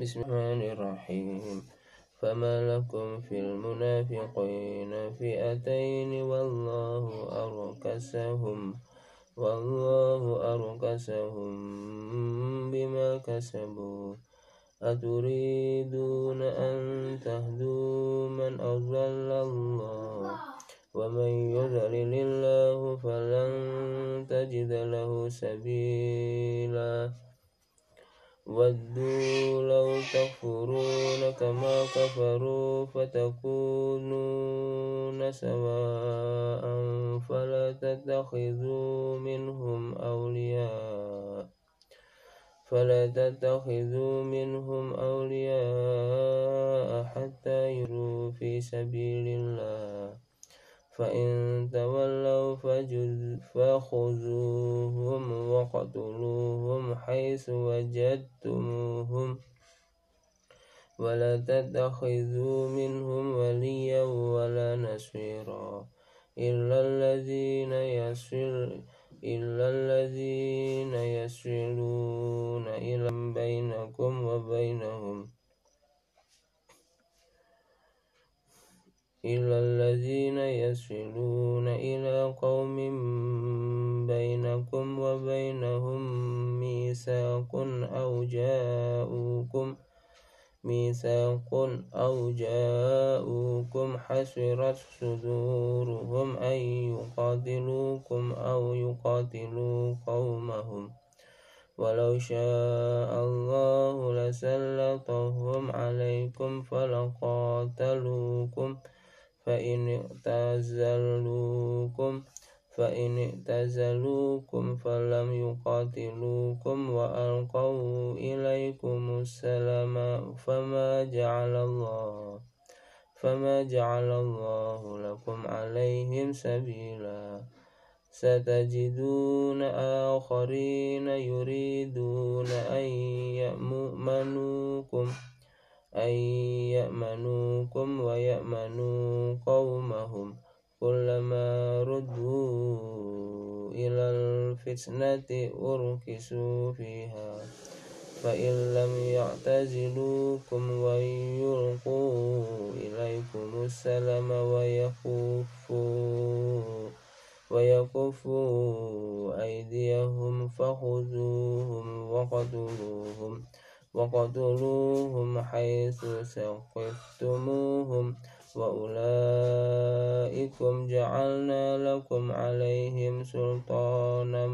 بسم الله الرحمن الرحيم. فما لكم في المنافقين فئتين والله أركسهم والله أركسهم بما كسبوا. أتريدون أن تهدوا من أضل الله؟ ومن يضلل الله فلن تجد له سبيلا. ودوا لو تكفرون كما كفروا فتكونون سواء فلا تتخذوا منهم أولياء فلا تتخذوا منهم أولياء حتى يروا في سبيل الله فإن تولوا فخذوهم وقتلوهم حيث وجدتموهم ولا تتخذوا منهم وليا ولا نصيرا إلا الذين يصل إلا الذين إلا الذين يصلون إلى قوم بينكم وبينهم ميثاق أو جاءوكم ميثاق أو جاءوكم حسرت صدورهم أن يقاتلوكم أو يقاتلوا قومهم ولو شاء الله لسلطهم عليكم فلقاتلوكم فإن اعتزلوكم فإن اعتزلوكم فلم يقاتلوكم وألقوا إليكم السلام فما جعل الله فما جعل الله لكم عليهم سبيلا. ستجدون آخرين يريدون أن يأمنوكم. أن يأمنوكم ويأمنوا قومهم كلما ردوا إلى الفتنة أركسوا فيها. فإن لم يعتزلوكم ويلقوا إليكم السلام ويكفوا ويكفوا أيديهم فخذوهم وقتلوهم. وقتلوهم حيث سقفتموهم وأولئكم جعلنا لكم عليهم سلطانا